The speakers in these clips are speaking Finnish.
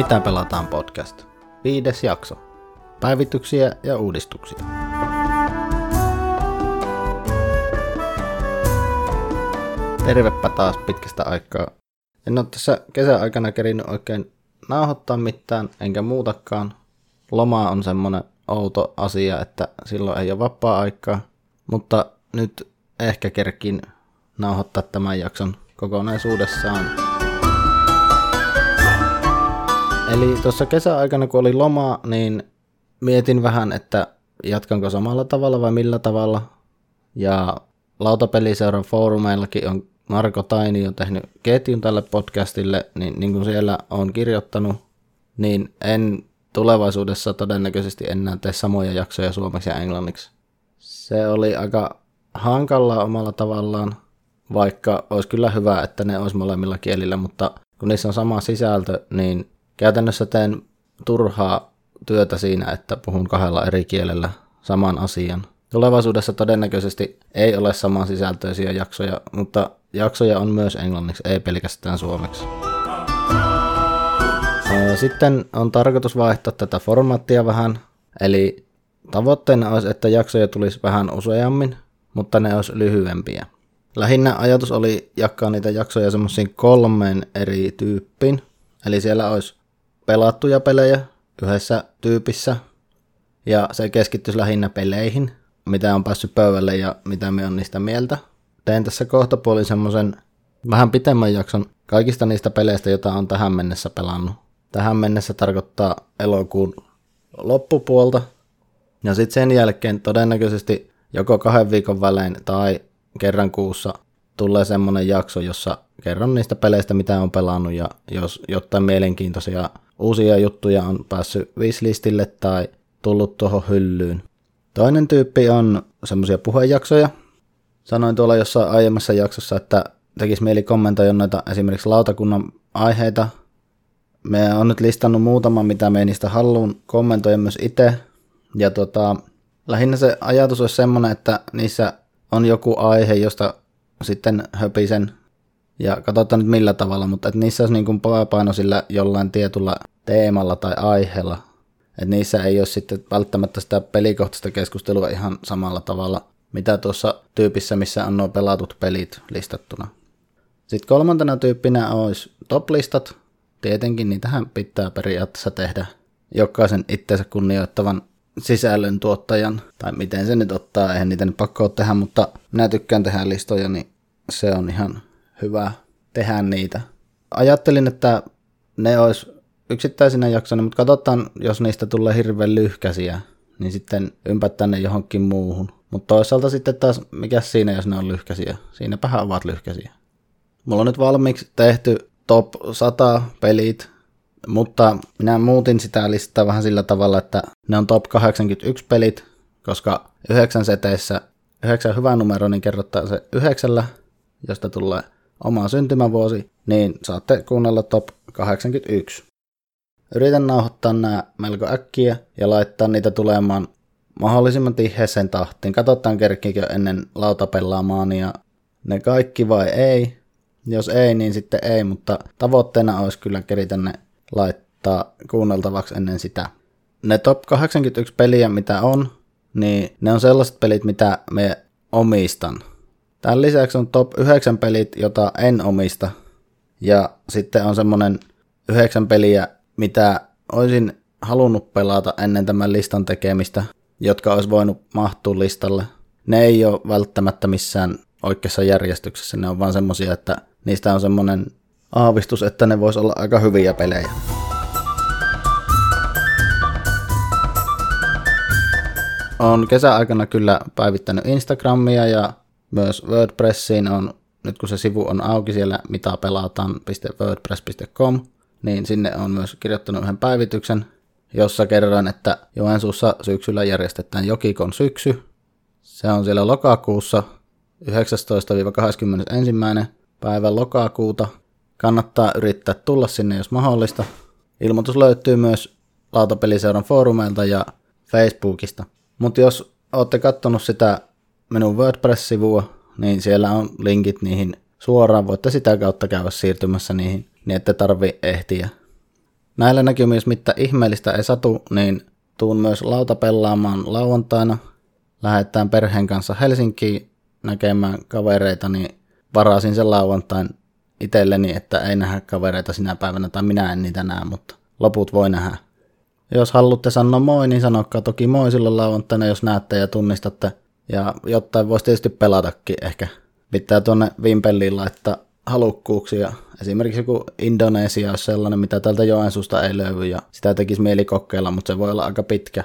Mitä pelataan podcast? Viides jakso. Päivityksiä ja uudistuksia. Tervepä taas pitkästä aikaa. En ole tässä kesäaikana kerinyt oikein nauhoittaa mitään, enkä muutakaan. Loma on semmonen outo asia, että silloin ei ole vapaa-aikaa. Mutta nyt ehkä kerkin nauhoittaa tämän jakson kokonaisuudessaan. Eli tuossa kesäaikana, kun oli loma, niin mietin vähän, että jatkanko samalla tavalla vai millä tavalla. Ja lautapeliseuran foorumeillakin on Marko Taini on tehnyt ketjun tälle podcastille, niin, niin kuin siellä on kirjoittanut, niin en tulevaisuudessa todennäköisesti enää tee samoja jaksoja suomeksi ja englanniksi. Se oli aika hankalaa omalla tavallaan, vaikka olisi kyllä hyvä, että ne olisi molemmilla kielillä, mutta kun niissä on sama sisältö, niin käytännössä teen turhaa työtä siinä, että puhun kahdella eri kielellä saman asian. Tulevaisuudessa todennäköisesti ei ole saman sisältöisiä jaksoja, mutta jaksoja on myös englanniksi, ei pelkästään suomeksi. Sitten on tarkoitus vaihtaa tätä formaattia vähän, eli tavoitteena olisi, että jaksoja tulisi vähän useammin, mutta ne olisi lyhyempiä. Lähinnä ajatus oli jakaa niitä jaksoja semmoisiin kolmeen eri tyyppiin. Eli siellä olisi pelattuja pelejä yhdessä tyypissä, ja se keskittyisi lähinnä peleihin, mitä on päässyt pöydälle ja mitä me on niistä mieltä. Tein tässä kohtapuolin semmoisen vähän pitemmän jakson kaikista niistä peleistä, joita on tähän mennessä pelannut. Tähän mennessä tarkoittaa elokuun loppupuolta. Ja sitten sen jälkeen todennäköisesti joko kahden viikon välein tai kerran kuussa tulee semmonen jakso, jossa kerron niistä peleistä, mitä on pelannut ja jos jotain mielenkiintoisia uusia juttuja on päässyt wishlistille tai tullut tuohon hyllyyn. Toinen tyyppi on semmoisia puhejaksoja. Sanoin tuolla jossain aiemmassa jaksossa, että tekisi mieli kommentoida noita esimerkiksi lautakunnan aiheita. Me on nyt listannut muutaman, mitä me niistä haluan kommentoida myös itse. Ja tota, lähinnä se ajatus olisi semmoinen, että niissä on joku aihe, josta sitten höpisen ja katsotaan nyt millä tavalla, mutta että niissä olisi niin kuin paino sillä jollain tietyllä teemalla tai aiheella. Että niissä ei ole sitten välttämättä sitä pelikohtaista keskustelua ihan samalla tavalla, mitä tuossa tyypissä, missä on nuo pelatut pelit listattuna. Sitten kolmantena tyyppinä olisi top-listat. Tietenkin niitähän pitää periaatteessa tehdä jokaisen itseensä kunnioittavan sisällön tuottajan, tai miten se nyt ottaa, eihän niitä nyt pakko tehdä, mutta minä tykkään tehdä listoja, niin se on ihan hyvä tehdä niitä. Ajattelin, että ne olisi yksittäisinä jaksoina, mutta katsotaan, jos niistä tulee hirveän lyhkäisiä, niin sitten ympättää ne johonkin muuhun. Mutta toisaalta sitten taas, mikä siinä, jos ne on lyhkäisiä? Siinäpähän ovat lyhkäisiä. Mulla on nyt valmiiksi tehty top 100 pelit, mutta minä muutin sitä listaa vähän sillä tavalla, että ne on top 81 pelit, koska yhdeksän seteissä, yhdeksän hyvä numero, niin kerrottaa se yhdeksällä, josta tulee oma syntymävuosi, niin saatte kuunnella top 81. Yritän nauhoittaa nämä melko äkkiä ja laittaa niitä tulemaan mahdollisimman tiheeseen tahtiin. Katsotaan kerkkiikö ennen lautapellaamaan ja ne kaikki vai ei. Jos ei, niin sitten ei, mutta tavoitteena olisi kyllä keritä ne laittaa kuunneltavaksi ennen sitä. Ne top 81 peliä, mitä on, niin ne on sellaiset pelit, mitä me omistan. Tämän lisäksi on top 9 pelit, jota en omista. Ja sitten on semmonen 9 peliä, mitä olisin halunnut pelata ennen tämän listan tekemistä, jotka olisi voinut mahtua listalle. Ne ei ole välttämättä missään oikeassa järjestyksessä, ne on vaan semmosia, että niistä on semmonen aavistus, että ne vois olla aika hyviä pelejä. On kesäaikana kyllä päivittänyt Instagramia ja myös WordPressiin on, nyt kun se sivu on auki siellä mitä pelataan.wordpress.com, niin sinne on myös kirjoittanut yhden päivityksen, jossa kerroin, että Joensuussa syksyllä järjestetään Jokikon syksy. Se on siellä lokakuussa 19-21. päivä lokakuuta. Kannattaa yrittää tulla sinne, jos mahdollista. Ilmoitus löytyy myös Lautapeliseuran foorumeilta ja Facebookista. Mutta jos olette katsonut sitä minun WordPress-sivua, niin siellä on linkit niihin suoraan. Voitte sitä kautta käydä siirtymässä niihin, niin ette tarvi ehtiä. Näillä näkymin, jos mitä ihmeellistä ei satu, niin tuun myös lautapellaamaan lauantaina. Lähdetään perheen kanssa Helsinkiin näkemään kavereita, niin varasin sen lauantain itselleni, että ei nähdä kavereita sinä päivänä, tai minä en niitä näe, mutta loput voi nähdä. Jos haluatte sanoa moi, niin sanokaa toki moi silloin lauantaina, jos näette ja tunnistatte. Ja jotain voisi tietysti pelatakin ehkä. Pitää tuonne Vimpeliin laittaa halukkuuksia. Esimerkiksi joku Indonesia olisi sellainen, mitä tältä Joensuusta ei löydy ja sitä tekisi mieli kokeilla, mutta se voi olla aika pitkä.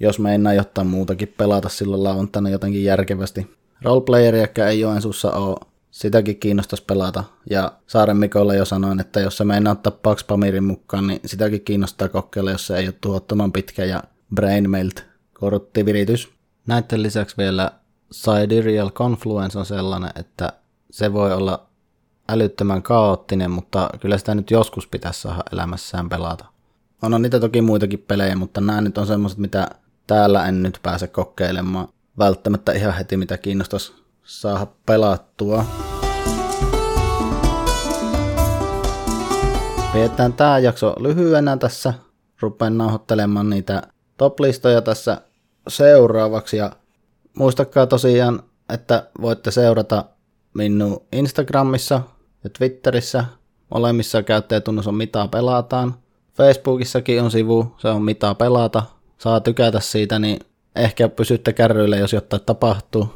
Jos me enää jotain muutakin pelata silloin lauantaina jotenkin järkevästi. Roleplayeriäkään ei Joensuussa ole, sitäkin kiinnostaisi pelata. Ja Saaren Mikolle jo sanoin, että jos se meinaa ottaa Pax Pamirin mukaan, niin sitäkin kiinnostaa kokeilla, jos se ei ole tuhottoman pitkä ja Brainmelt korruptiviritys. Näiden lisäksi vielä Sidereal Confluence on sellainen, että se voi olla älyttömän kaoottinen, mutta kyllä sitä nyt joskus pitäisi saada elämässään pelata. On, on niitä toki muitakin pelejä, mutta nämä nyt on semmoiset, mitä täällä en nyt pääse kokeilemaan. Välttämättä ihan heti, mitä kiinnostaisi saada pelattua. Pidetään tämä jakso lyhyenä tässä. Rupean nauhoittelemaan niitä toplistoja tässä seuraavaksi. Ja muistakaa tosiaan, että voitte seurata minun Instagramissa ja Twitterissä. Molemmissa käyttäjätunnus on mitä pelataan. Facebookissakin on sivu, se on mitä pelata. Saa tykätä siitä, niin ehkä pysytte kärryillä, jos jotain tapahtuu.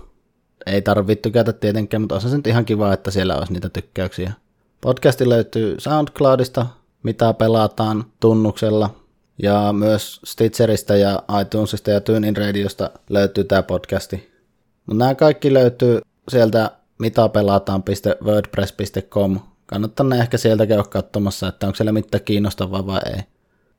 Ei tarvitse tykätä tietenkään, mutta on se nyt ihan kiva, että siellä olisi niitä tykkäyksiä. Podcasti löytyy SoundCloudista, mitä pelataan tunnuksella. Ja myös Stitcheristä ja iTunesista ja TuneIn Radiosta löytyy tämä podcasti. Mutta nämä kaikki löytyy sieltä mitapelataan.wordpress.com. Kannattaa ne ehkä sieltä käydä katsomassa, että onko siellä mitään kiinnostavaa vai ei.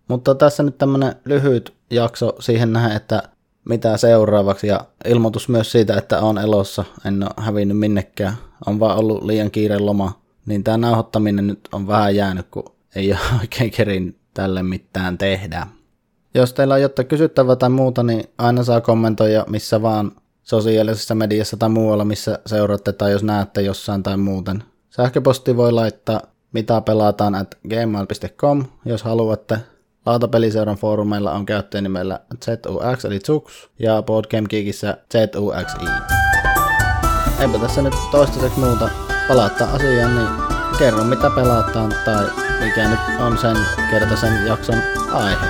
Mutta tässä nyt tämmönen lyhyt jakso siihen nähdä, että mitä seuraavaksi ja ilmoitus myös siitä, että on elossa, en ole hävinnyt minnekään, on vaan ollut liian kiire loma, niin tämä nauhoittaminen nyt on vähän jäänyt, kun ei ole oikein kerin tälle mitään tehdä. Jos teillä on jotain kysyttävää tai muuta, niin aina saa kommentoida missä vaan sosiaalisessa mediassa tai muualla, missä seuraatte tai jos näette jossain tai muuten. Sähköposti voi laittaa mitä pelataan at gmail.com, jos haluatte. Lautapeliseuran foorumeilla on käyttäjänimellä ZUX eli ZUX ja Boardgamegeekissä ZUXI. Eipä tässä nyt toistaiseksi muuta palauttaa asiaan, niin kerro mitä pelataan tai mikä nyt on sen kertaisen jakson aihe.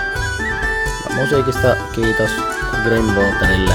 Ja musiikista kiitos Grimwaterille.